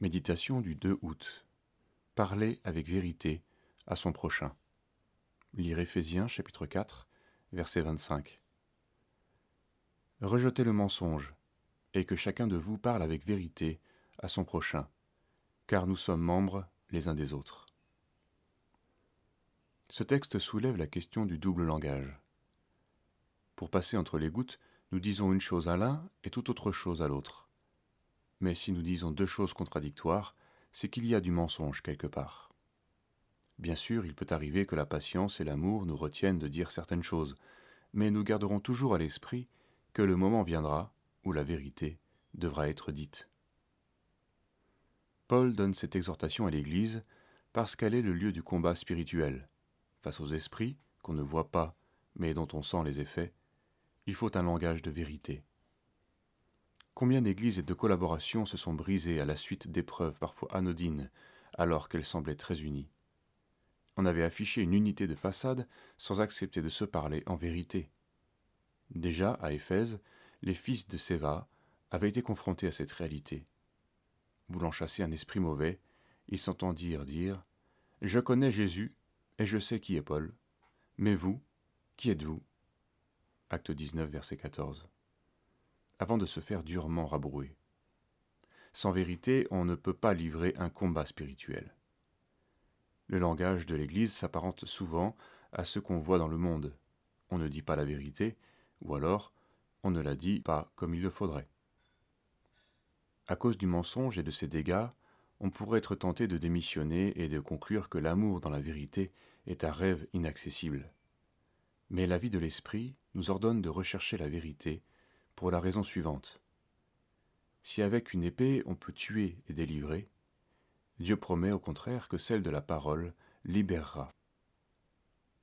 Méditation du 2 août. Parler avec vérité à son prochain. Lire Éphésiens chapitre 4, verset 25. Rejetez le mensonge, et que chacun de vous parle avec vérité à son prochain, car nous sommes membres les uns des autres. Ce texte soulève la question du double langage. Pour passer entre les gouttes, nous disons une chose à l'un et tout autre chose à l'autre. Mais si nous disons deux choses contradictoires, c'est qu'il y a du mensonge quelque part. Bien sûr, il peut arriver que la patience et l'amour nous retiennent de dire certaines choses, mais nous garderons toujours à l'esprit que le moment viendra où la vérité devra être dite. Paul donne cette exhortation à l'Église parce qu'elle est le lieu du combat spirituel. Face aux esprits qu'on ne voit pas, mais dont on sent les effets, il faut un langage de vérité. Combien d'églises et de collaborations se sont brisées à la suite d'épreuves parfois anodines, alors qu'elles semblaient très unies? On avait affiché une unité de façade sans accepter de se parler en vérité. Déjà, à Éphèse, les fils de Séva avaient été confrontés à cette réalité. Voulant chasser un esprit mauvais, ils s'entendirent dire Je connais Jésus, et je sais qui est Paul. Mais vous, qui êtes-vous? Acte 19, verset 14 avant de se faire durement rabrouer. Sans vérité, on ne peut pas livrer un combat spirituel. Le langage de l'Église s'apparente souvent à ce qu'on voit dans le monde. On ne dit pas la vérité, ou alors on ne la dit pas comme il le faudrait. À cause du mensonge et de ses dégâts, on pourrait être tenté de démissionner et de conclure que l'amour dans la vérité est un rêve inaccessible. Mais la vie de l'esprit nous ordonne de rechercher la vérité pour la raison suivante. Si avec une épée on peut tuer et délivrer, Dieu promet au contraire que celle de la parole libérera.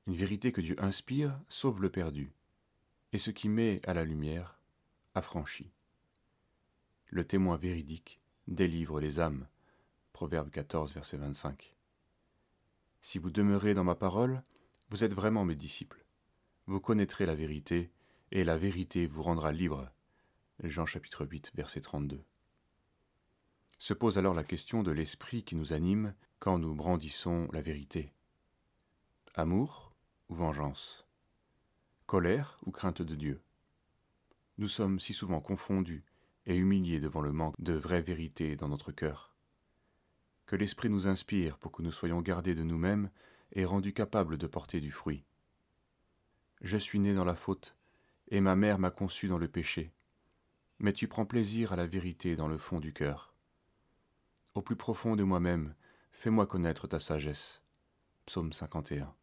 Une vérité que Dieu inspire sauve le perdu, et ce qui met à la lumière affranchit. Le témoin véridique délivre les âmes. Proverbe 14, verset 25. Si vous demeurez dans ma parole, vous êtes vraiment mes disciples. Vous connaîtrez la vérité, et la vérité vous rendra libre. Jean chapitre 8, verset 32. Se pose alors la question de l'esprit qui nous anime quand nous brandissons la vérité. Amour ou vengeance? Colère ou crainte de Dieu? Nous sommes si souvent confondus et humiliés devant le manque de vraie vérité dans notre cœur. Que l'Esprit nous inspire pour que nous soyons gardés de nous-mêmes et rendus capables de porter du fruit. Je suis né dans la faute, et ma mère m'a conçu dans le péché. Mais tu prends plaisir à la vérité dans le fond du cœur. Au plus profond de moi-même, fais-moi connaître ta sagesse. Psaume 51.